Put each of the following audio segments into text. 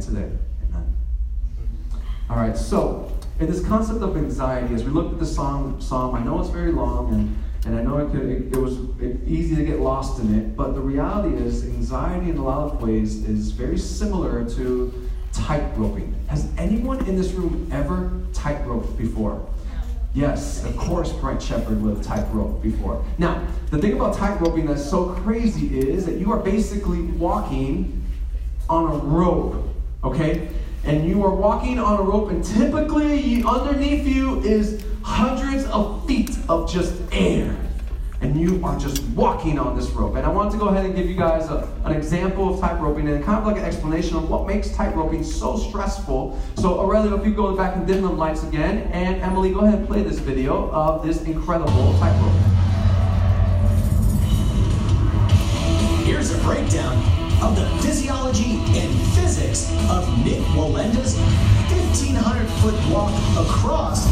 today. Amen. All right, so in this concept of anxiety, as we looked at the psalm, psalm I know it's very long and, and I know it, could, it, it was easy to get lost in it, but the reality is anxiety in a lot of ways is very similar to tight-roping. Has anyone in this room ever tight-roped before? Yes, of course, Brent Shepherd would have tightrope before. Now, the thing about tightroping that's so crazy is that you are basically walking on a rope, okay? And you are walking on a rope, and typically underneath you is hundreds of feet of just air and you are just walking on this rope. And I want to go ahead and give you guys a, an example of tight roping and kind of like an explanation of what makes tight roping so stressful. So Aurelio, if you go back and dim the lights again, and Emily, go ahead and play this video of this incredible tight rope. Here's a breakdown of the physiology and of Nik Wallenda's 1,500 foot walk across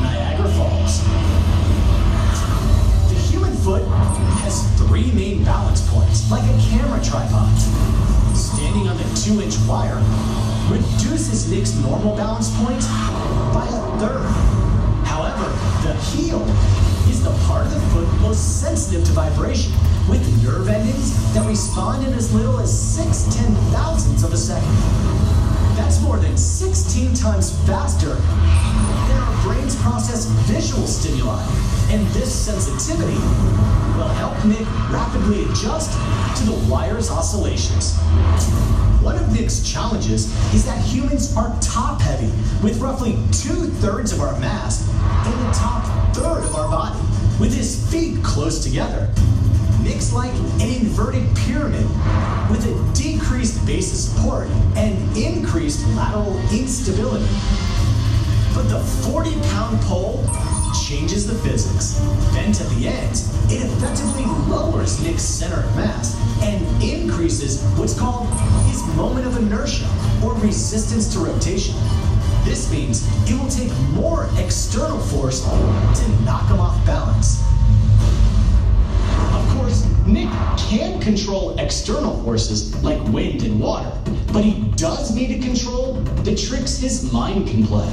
Niagara Falls The human foot has three main balance points, like a camera tripod. Standing on the two-inch wire reduces Nik's normal balance point by a third. However, the heel is the part of the foot most sensitive to vibration, with nerve endings that respond in as little as six ten thousandths of a second. That's more than 16 times faster than our brains process visual stimuli. And this sensitivity will help Nik rapidly adjust to the wire's oscillations. One of Nik's challenges is that humans are top heavy, with roughly two thirds of our mass in the top third of our body, with his feet close together. Nik's like an inverted pyramid with a decreased base of support and increased lateral instability. But the 40 pound pole changes the physics. Bent at the ends, it effectively lowers Nik's center of mass and increases what's called his moment of inertia or resistance to rotation. This means it will take more external force to knock him off balance. Nik can control external forces like wind and water, but he does need to control the tricks his mind can play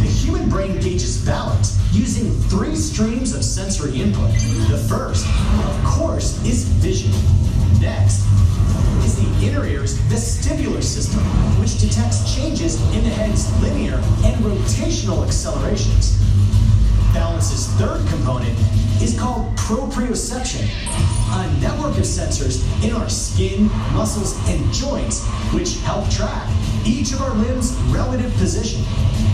The human brain gauges balance using three streams of sensory input. The first, of course, is vision. Next is the inner ear's vestibular system, which detects changes in the head's linear and rotational accelerations. Balance's third component is called proprioception, a network of sensors in our skin, muscles, and joints which help track each of our limbs' relative position.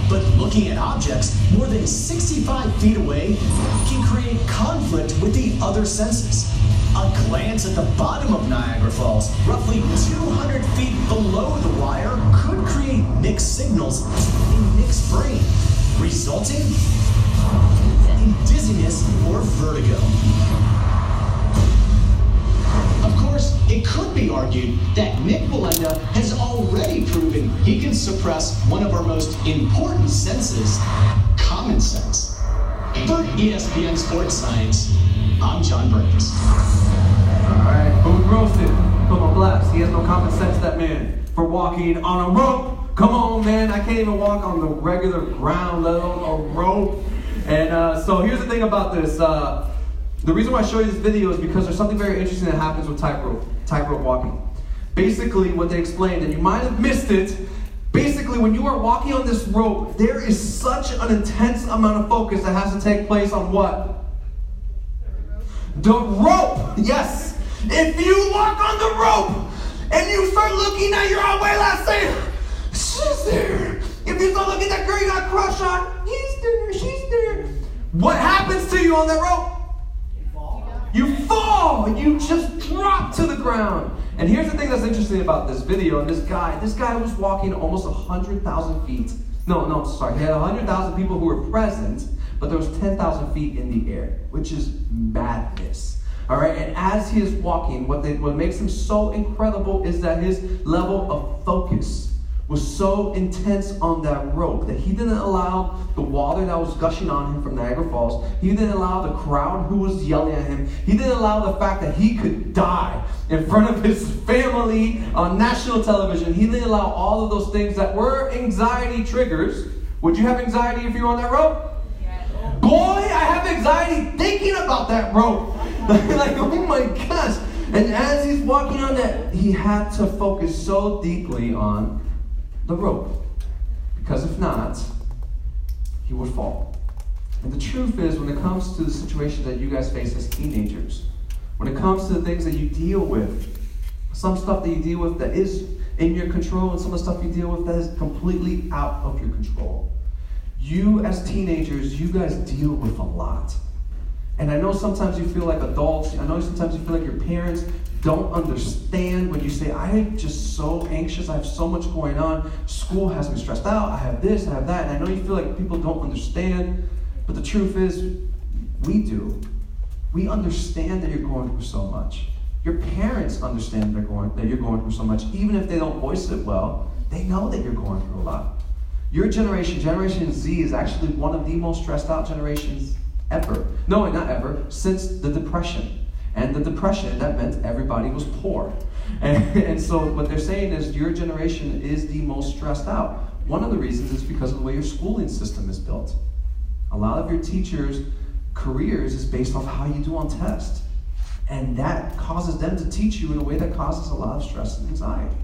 But looking at objects more than 65 feet away can create conflict with the other senses. A glance at the bottom of Niagara Falls, roughly 200 feet below the wire, could create mixed signals in Nik's brain, resulting in dizziness or vertigo. Of course, it could be argued that Nik Wallenda has already proven he can suppress one of our most important senses, common sense. For ESPN Sports Science, I'm John Brenkus. All right, boom roasted. Put on blast. He has no common sense, that man, for walking on a rope. Come on, man. I can't even walk on the regular ground, let alone a rope. And uh, so here's the thing about this. Uh, the reason why I show you this video is because there's something very interesting that happens with tightrope, tightrope walking. Basically, what they explained, and you might have missed it, basically, when you are walking on this rope, there is such an intense amount of focus that has to take place on what? The rope, yes. If you walk on the rope and you start looking at your own way last saying, she's there. If you start looking at that girl you got a crush on, he's there, she's there. What happens to you on that rope? You fall. You just drop to the ground. And here's the thing that's interesting about this video and this guy. This guy was walking almost 100,000 feet. No, no, sorry. He had 100,000 people who were present, but there was 10,000 feet in the air, which is madness. All right, and as he is walking, what, they, what makes him so incredible is that his level of focus was so intense on that rope that he didn't allow the water that was gushing on him from Niagara Falls, he didn't allow the crowd who was yelling at him, he didn't allow the fact that he could die in front of his family on national television. He didn't allow all of those things that were anxiety triggers. Would you have anxiety if you were on that rope? Yes. Boy, I have anxiety thinking about that rope. like, oh my gosh. And as he's walking on that, he had to focus so deeply on the rope. Because if not, he would fall. And the truth is, when it comes to the situations that you guys face as teenagers, when it comes to the things that you deal with, some stuff that you deal with that is in your control, and some of the stuff you deal with that is completely out of your control. You, as teenagers, you guys deal with a lot. And I know sometimes you feel like adults, I know sometimes you feel like your parents don't understand when you say, I'm just so anxious, I have so much going on, school has me stressed out, I have this, I have that, and I know you feel like people don't understand, but the truth is, we do. We understand that you're going through so much. Your parents understand that, going, that you're going through so much, even if they don't voice it well, they know that you're going through a lot. Your generation, Generation Z, is actually one of the most stressed out generations ever. No, not ever, since the Depression. And the Depression, that meant everybody was poor. And, and so what they're saying is your generation is the most stressed out. One of the reasons is because of the way your schooling system is built. A lot of your teachers' careers is based off how you do on tests. And that causes them to teach you in a way that causes a lot of stress and anxiety.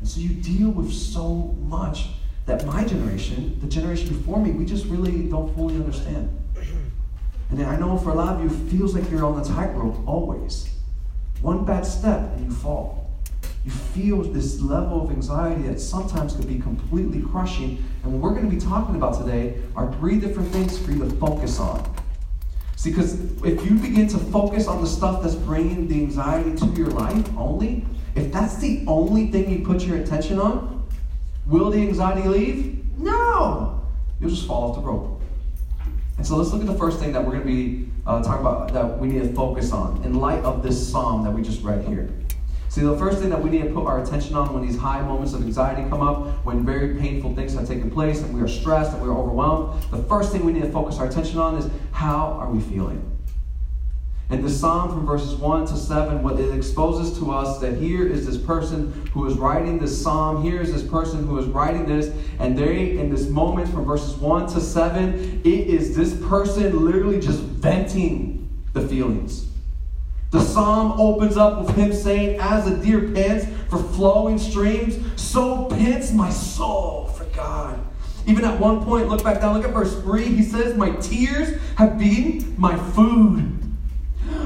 And so you deal with so much that my generation, the generation before me, we just really don't fully understand. And I know for a lot of you, it feels like you're on the tightrope always. One bad step and you fall. You feel this level of anxiety that sometimes could be completely crushing. And what we're going to be talking about today are three different things for you to focus on. See, because if you begin to focus on the stuff that's bringing the anxiety to your life only, if that's the only thing you put your attention on, will the anxiety leave? No! You'll just fall off the rope. And so let's look at the first thing that we're going to be uh, talking about that we need to focus on in light of this psalm that we just read here. See, the first thing that we need to put our attention on when these high moments of anxiety come up, when very painful things have taken place and we are stressed and we are overwhelmed, the first thing we need to focus our attention on is how are we feeling? And the psalm from verses 1 to 7, what it exposes to us that here is this person who is writing this psalm, here is this person who is writing this, and they, in this moment from verses 1 to 7, it is this person literally just venting the feelings. The psalm opens up with him saying, As a deer pants for flowing streams, so pants my soul for God. Even at one point, look back down, look at verse 3, he says, My tears have been my food.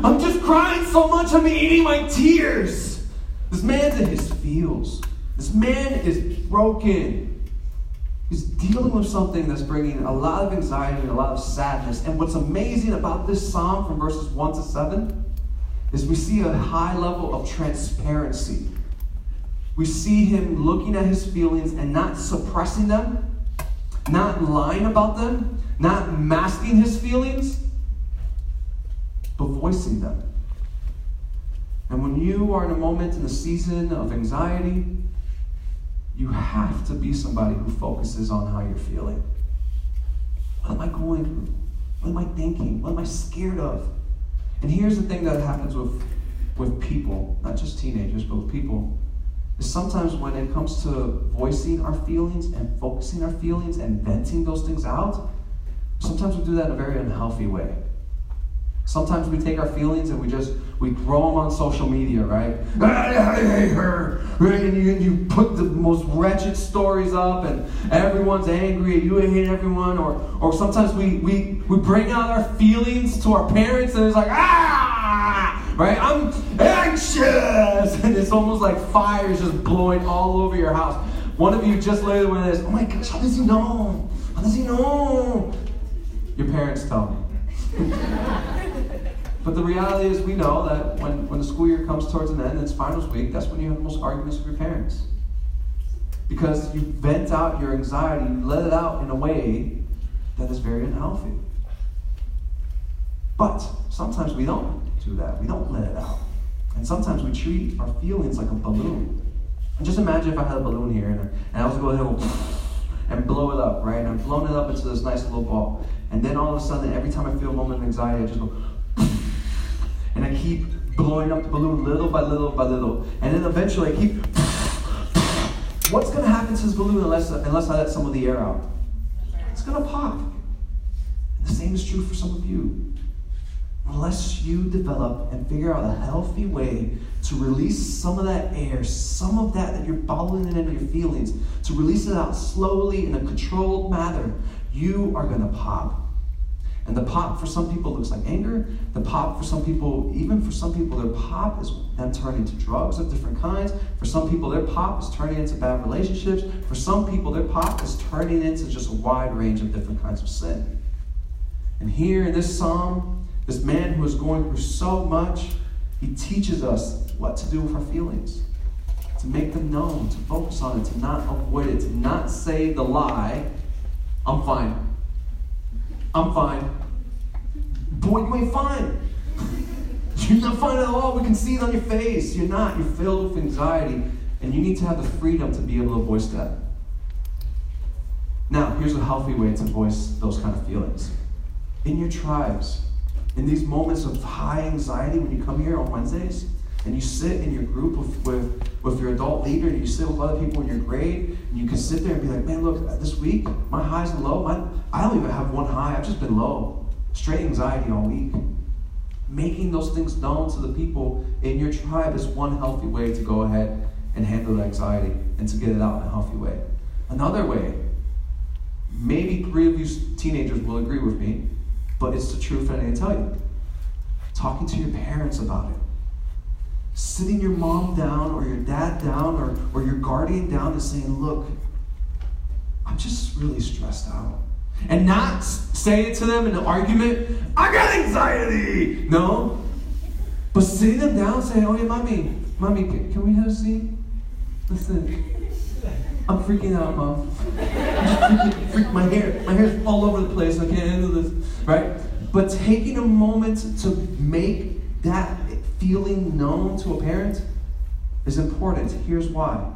I'm just crying so much, I'm eating my tears. This man's in his feels. This man is broken. He's dealing with something that's bringing a lot of anxiety and a lot of sadness. And what's amazing about this psalm from verses 1 to 7 is we see a high level of transparency. We see him looking at his feelings and not suppressing them, not lying about them, not masking his feelings, but voicing them. And when you are in a moment in a season of anxiety, you have to be somebody who focuses on how you're feeling. What am I going through? What am I thinking? What am I scared of? And here's the thing that happens with, with people, not just teenagers, but with people, is sometimes when it comes to voicing our feelings and focusing our feelings and venting those things out, sometimes we do that in a very unhealthy way. Sometimes we take our feelings and we just we throw them on social media, right? I hate her? And you, you put the most wretched stories up, and everyone's angry, and you hate everyone. Or or sometimes we we we bring out our feelings to our parents, and it's like ah, right? I'm anxious, and it's almost like fire is just blowing all over your house. One of you just literally went this. Oh my gosh, how does he know? How does he know? Your parents tell me. But the reality is, we know that when, when the school year comes towards an end, it's finals week, that's when you have the most arguments with your parents. Because you vent out your anxiety, you let it out in a way that is very unhealthy. But sometimes we don't do that. We don't let it out. And sometimes we treat our feelings like a balloon. And just imagine if I had a balloon here and, and I was going to go and blow it up, right? And I've blown it up into this nice little ball. And then all of a sudden, every time I feel a moment of anxiety, I just go, I keep blowing up the balloon little by little by little. And then eventually I keep, what's going to happen to this balloon unless, unless I let some of the air out? It's going to pop. And the same is true for some of you. Unless you develop and figure out a healthy way to release some of that air, some of that that you're bottling in your feelings, to release it out slowly in a controlled manner, you are going to pop. And the pop for some people looks like anger. The pop for some people, even for some people, their pop is them turning to drugs of different kinds. For some people, their pop is turning into bad relationships. For some people, their pop is turning into just a wide range of different kinds of sin. And here in this psalm, this man who is going through so much, he teaches us what to do with our feelings, to make them known, to focus on it, to not avoid it, to not say the lie, I'm fine. I'm fine. Boy, you ain't fine. You're not fine at all. We can see it on your face. You're not. You're filled with anxiety. And you need to have the freedom to be able to voice that. Now, here's a healthy way to voice those kind of feelings. In your tribes, in these moments of high anxiety when you come here on Wednesdays, and you sit in your group with, with, with your adult leader, and you sit with other people in your grade, and you can sit there and be like, man, look, this week, my highs and low, my, I don't even have one high, I've just been low. Straight anxiety all week. Making those things known to the people in your tribe is one healthy way to go ahead and handle the anxiety and to get it out in a healthy way. Another way, maybe three of you teenagers will agree with me, but it's the truth and I tell you. Talking to your parents about it sitting your mom down or your dad down or, or your guardian down and saying, Look, I'm just really stressed out. And not say it to them in an argument, I got anxiety. No. But sitting them down saying, Oh, yeah, mommy, mommy, can, we have a seat? Listen. I'm freaking out, mom. Freaking, freak, my hair, my hair's all over the place. I can't handle this, right? But taking a moment to make that feeling known to a parent is important. Here's why.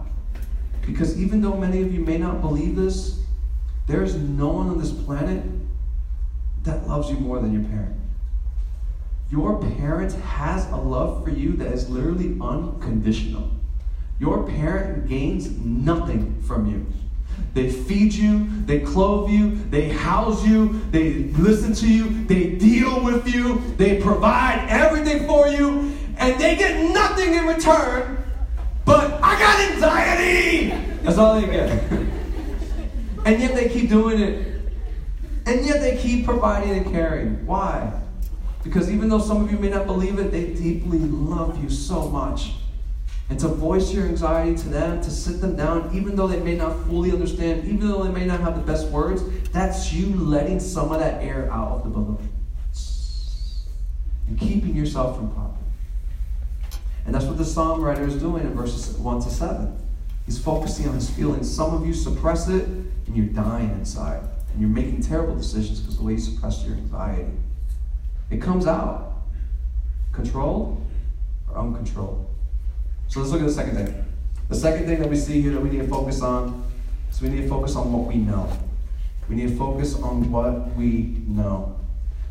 Because even though many of you may not believe this, there is no one on this planet that loves you more than your parent. Your parent has a love for you that is literally unconditional. Your parent gains nothing from you. They feed you, they clothe you, they house you, they listen to you, they deal with you, they provide everything for you, and they get nothing in return, but I got anxiety! That's all they get. and yet they keep doing it. And yet they keep providing and caring. Why? Because even though some of you may not believe it, they deeply love you so much and to voice your anxiety to them, to sit them down, even though they may not fully understand, even though they may not have the best words, that's you letting some of that air out of the balloon and keeping yourself from popping. And that's what the psalm writer is doing in verses 1 to 7. He's focusing on his feelings. Some of you suppress it and you're dying inside. And you're making terrible decisions because the way you suppress your anxiety. It comes out. Controlled or uncontrolled. So let's look at the second thing. The second thing that we see here that we need to focus on is we need to focus on what we know. We need to focus on what we know.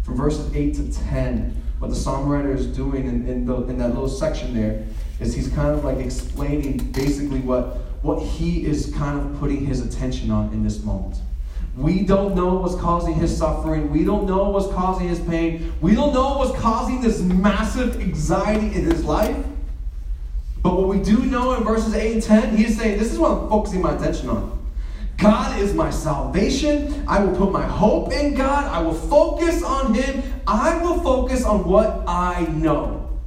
From verses 8 to 10, what the psalm writer is doing in, in, the, in that little section there is he's kind of like explaining basically what, what he is kind of putting his attention on in this moment. We don't know what's causing his suffering. We don't know what's causing his pain. We don't know what's causing this massive anxiety in his life. But what we do know in verses 8 and 10, he's saying, This is what I'm focusing my attention on. God is my salvation. I will put my hope in God. I will focus on Him. I will focus on what I know.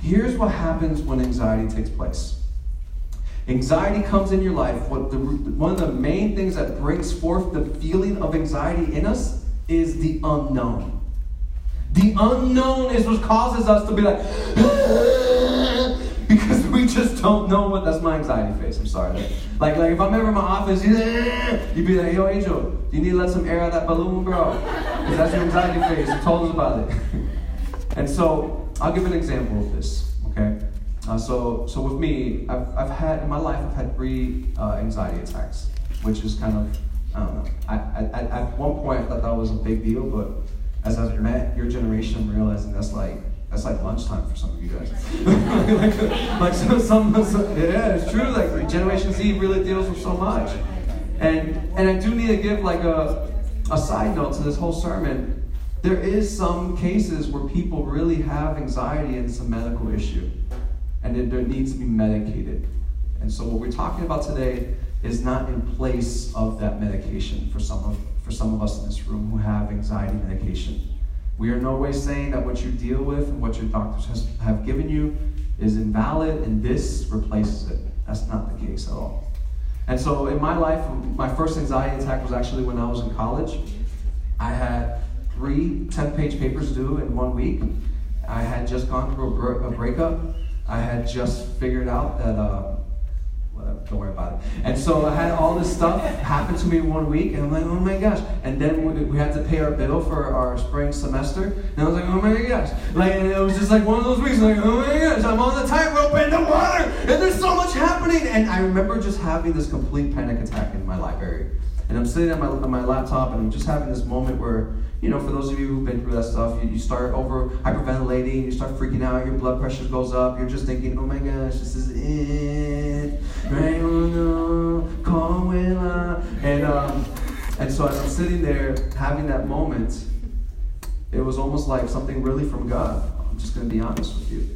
Here's what happens when anxiety takes place. Anxiety comes in your life. What the, one of the main things that brings forth the feeling of anxiety in us is the unknown. The unknown is what causes us to be like, because we just don't know what that's my anxiety face. I'm sorry. Like, like if I'm ever in my office, you'd be like, yo, Angel, you need to let some air out that balloon, bro? Because that's your anxiety face. You told us about it. and so I'll give an example of this, okay? Uh, so, so with me, I've, I've had in my life, I've had three uh, anxiety attacks, which is kind of, I don't know. I, I, at one point, I thought that was a big deal, but as I've met your generation, I'm realizing that's like that's like lunchtime for some of you guys. like, like some, some, some, yeah, it's true. Like Generation Z really deals with so much, and and I do need to give like a a side note to this whole sermon. There is some cases where people really have anxiety and some medical issue and it, there needs to be medicated. And so what we're talking about today is not in place of that medication for some of for some of us in this room who have anxiety medication. We are no way saying that what you deal with and what your doctors has, have given you is invalid and this replaces it. That's not the case at all. And so in my life, my first anxiety attack was actually when I was in college. I had three 10 page papers due in one week. I had just gone through a, breakup. I had just figured out that, uh, whatever, don't worry about it. And so I had all this stuff happen to me one week, and I'm like, oh my gosh. And then we, we had to pay our bill for our spring semester, and I was like, oh my gosh. Like, it was just like one of those weeks, like, oh my gosh, I'm on the tightrope in the water, and there's so much happening. And I remember just having this complete panic attack in my library. And I'm sitting my, on my laptop, and I'm just having this moment where you know, for those of you who've been through that stuff, you, you start over hyperventilating, you start freaking out, your blood pressure goes up, you're just thinking, oh my gosh, this is it, right? Oh no, call And, um, and so as I'm sitting there having that moment, it was almost like something really from God. I'm just going to be honest with you.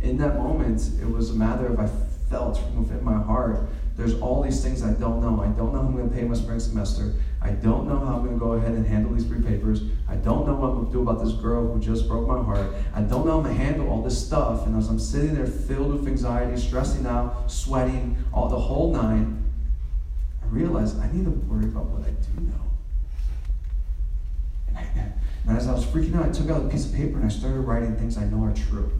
In that moment, it was a matter of I felt from within my heart there's all these things I don't know. I don't know how I'm going to pay my spring semester. I don't know how I'm going to go ahead and handle these three papers. I don't know what I'm going to do about this girl who just broke my heart. I don't know how I'm going to handle all this stuff. And as I'm sitting there filled with anxiety, stressing out, sweating, all the whole nine, I realized I need to worry about what I do know. And, and as I was freaking out, I took out a piece of paper and I started writing things I know are true.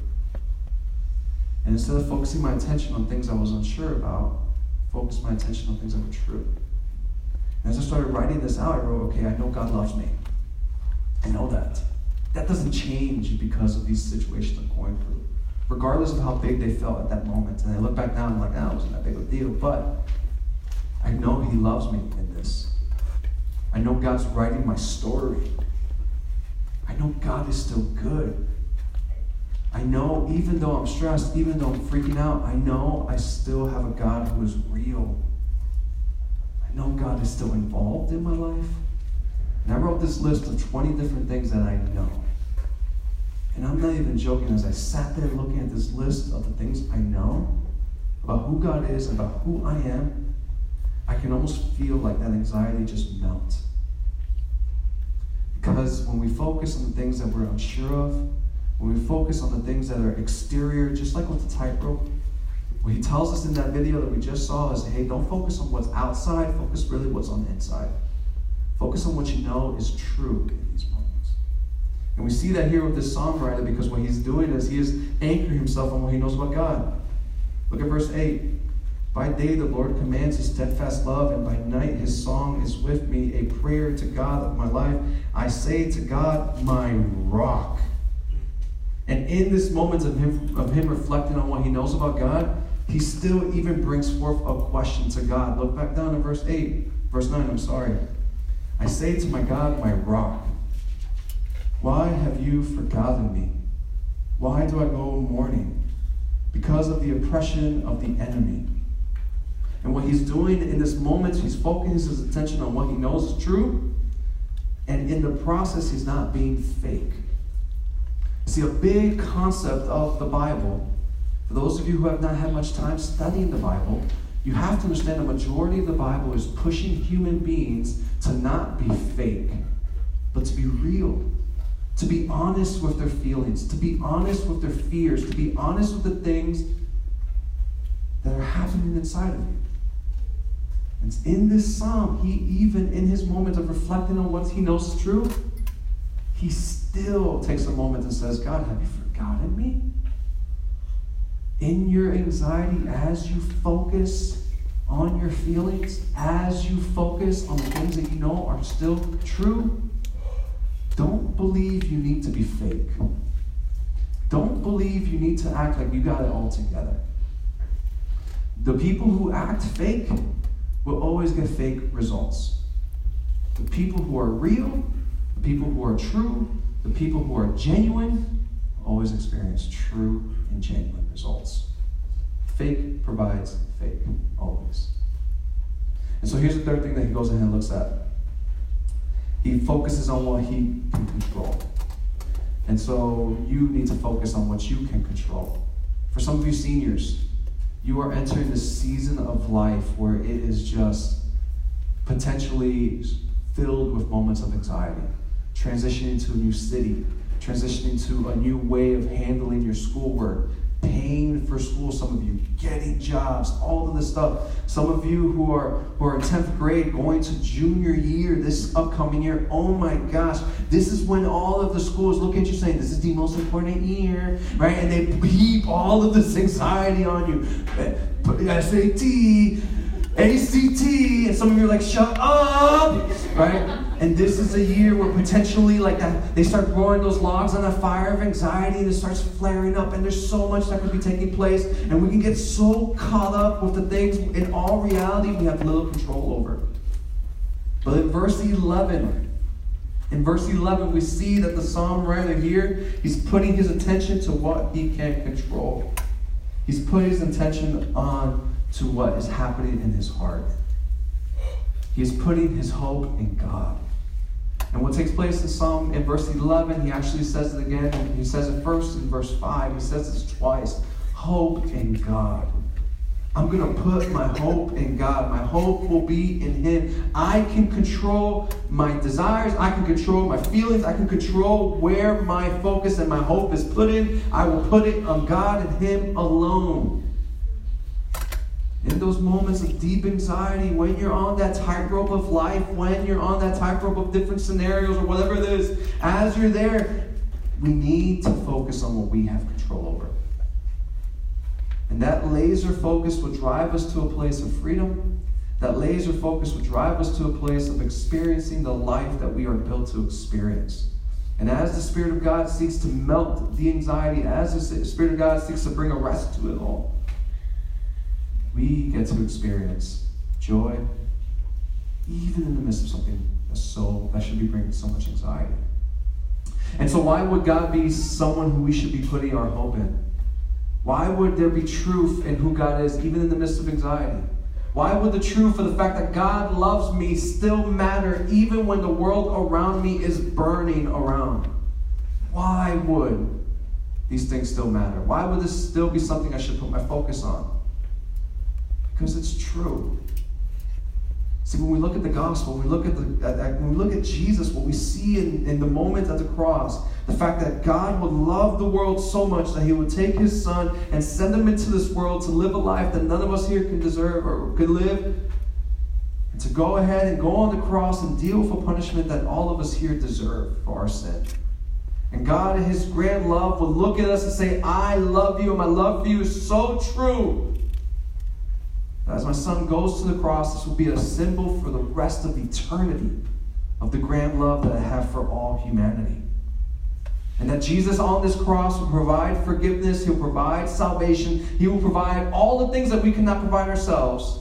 And instead of focusing my attention on things I was unsure about, focus my attention on things that were true. And as I started writing this out, I wrote, okay, I know God loves me. I know that. That doesn't change because of these situations I'm going through, regardless of how big they felt at that moment. And I look back now, and I'm like, ah, it wasn't that big of a deal. But I know He loves me in this. I know God's writing my story. I know God is still good. I know even though I'm stressed, even though I'm freaking out, I know I still have a God who is real. I know God is still involved in my life. And I wrote this list of 20 different things that I know. And I'm not even joking, as I sat there looking at this list of the things I know about who God is, and about who I am, I can almost feel like that anxiety just melt. Because when we focus on the things that we're unsure of, when we focus on the things that are exterior, just like with the tightrope, what he tells us in that video that we just saw is hey, don't focus on what's outside, focus really what's on the inside. Focus on what you know is true in these moments. And we see that here with this songwriter because what he's doing is he is anchoring himself on what he knows about God. Look at verse 8. By day the Lord commands his steadfast love, and by night his song is with me, a prayer to God of my life. I say to God, my rock and in this moment of him, of him reflecting on what he knows about God, he still even brings forth a question to God. Look back down in verse 8, verse 9, I'm sorry. I say to my God, my rock, why have you forgotten me? Why do I go mourning? Because of the oppression of the enemy. And what he's doing in this moment, he's focusing his attention on what he knows is true. And in the process, he's not being fake. See, a big concept of the Bible, for those of you who have not had much time studying the Bible, you have to understand the majority of the Bible is pushing human beings to not be fake, but to be real, to be honest with their feelings, to be honest with their fears, to be honest with the things that are happening inside of you. And in this psalm, he even in his moment of reflecting on what he knows is true, he still takes a moment and says, God, have you forgotten me? In your anxiety, as you focus on your feelings, as you focus on the things that you know are still true, don't believe you need to be fake. Don't believe you need to act like you got it all together. The people who act fake will always get fake results. The people who are real, the people who are true, the people who are genuine always experience true and genuine results. Fake provides fake, always. And so here's the third thing that he goes ahead and looks at. He focuses on what he can control. And so you need to focus on what you can control. For some of you seniors, you are entering this season of life where it is just potentially filled with moments of anxiety. Transitioning to a new city, transitioning to a new way of handling your schoolwork, paying for school, some of you getting jobs, all of this stuff. Some of you who are who are in 10th grade going to junior year this upcoming year. Oh my gosh, this is when all of the schools look at you saying, This is the most important year, right? And they heap all of this anxiety on you. SAT, ACT, and some of you are like, shut up, right? And this is a year where potentially, like that, they start throwing those logs on a fire of anxiety, and it starts flaring up, and there's so much that could be taking place, and we can get so caught up with the things in all reality we have little control over. But in verse 11, in verse 11, we see that the psalm writer here, he's putting his attention to what he can't control. He's putting his attention on to what is happening in his heart. He is putting his hope in God. And what takes place in Psalm in verse 11, he actually says it again. He says it first in verse 5. He says this twice. Hope in God. I'm going to put my hope in God. My hope will be in Him. I can control my desires. I can control my feelings. I can control where my focus and my hope is put in. I will put it on God and Him alone in those moments of deep anxiety, when you're on that tightrope of life, when you're on that tightrope of different scenarios or whatever it is, as you're there, we need to focus on what we have control over. And that laser focus will drive us to a place of freedom. That laser focus will drive us to a place of experiencing the life that we are built to experience. And as the Spirit of God seeks to melt the anxiety, as the Spirit of God seeks to bring a rest to it all, we get to experience joy, even in the midst of something that's so that should be bringing so much anxiety. And so, why would God be someone who we should be putting our hope in? Why would there be truth in who God is, even in the midst of anxiety? Why would the truth of the fact that God loves me still matter, even when the world around me is burning around? Why would these things still matter? Why would this still be something I should put my focus on? Because it's true. See, when we look at the gospel, when we look at the at, at, when we look at Jesus, what we see in, in the moment at the cross, the fact that God would love the world so much that He would take His Son and send Him into this world to live a life that none of us here can deserve or could live, and to go ahead and go on the cross and deal with a punishment that all of us here deserve for our sin. And God, in His grand love, will look at us and say, "I love you, and my love for you is so true." As my son goes to the cross, this will be a symbol for the rest of eternity of the grand love that I have for all humanity. And that Jesus on this cross will provide forgiveness, He'll provide salvation, He will provide all the things that we cannot provide ourselves,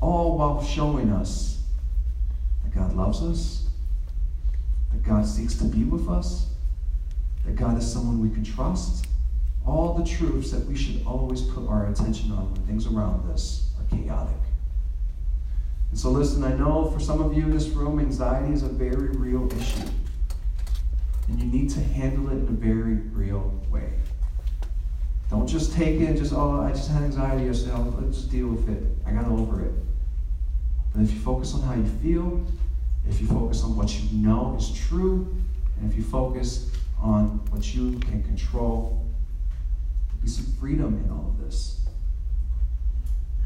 all while showing us that God loves us, that God seeks to be with us, that God is someone we can trust all the truths that we should always put our attention on when things around us are chaotic. And so, listen, I know for some of you in this room, anxiety is a very real issue. And you need to handle it in a very real way. Don't just take it, just, oh, I just had anxiety I'll, let's just deal with it. I got over it. But if you focus on how you feel, if you focus on what you know is true, and if you focus on what you can control, be see freedom in all of this.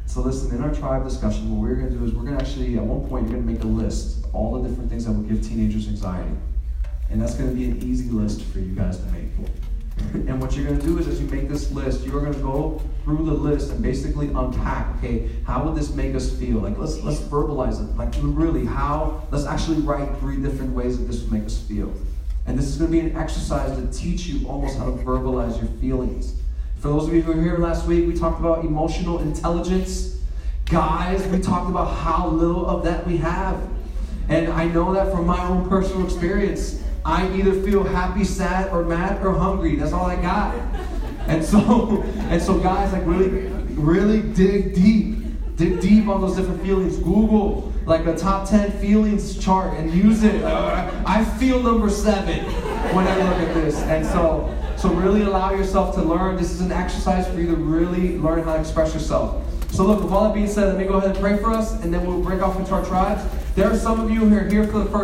So listen, in our tribe discussion, what we're going to do is we're going to actually, at one point, you're going to make a list of all the different things that will give teenagers anxiety. And that's going to be an easy list for you guys to make. and what you're going to do is as you make this list, you're going to go through the list and basically unpack, okay, how would this make us feel? Like let's let's verbalize it. Like really, how let's actually write three different ways that this would make us feel. And this is going to be an exercise to teach you almost how to verbalize your feelings. For those of you who were here last week, we talked about emotional intelligence. Guys, we talked about how little of that we have. And I know that from my own personal experience. I either feel happy, sad, or mad, or hungry. That's all I got. And so, and so, guys, like really, really dig deep. Dig deep on those different feelings. Google like a top 10 feelings chart and use it. I feel number seven when I look at this. And so, so really allow yourself to learn. This is an exercise for you to really learn how to express yourself. So look, with all that being said, let me go ahead and pray for us, and then we'll break off into our tribes. There are some of you who are here for the first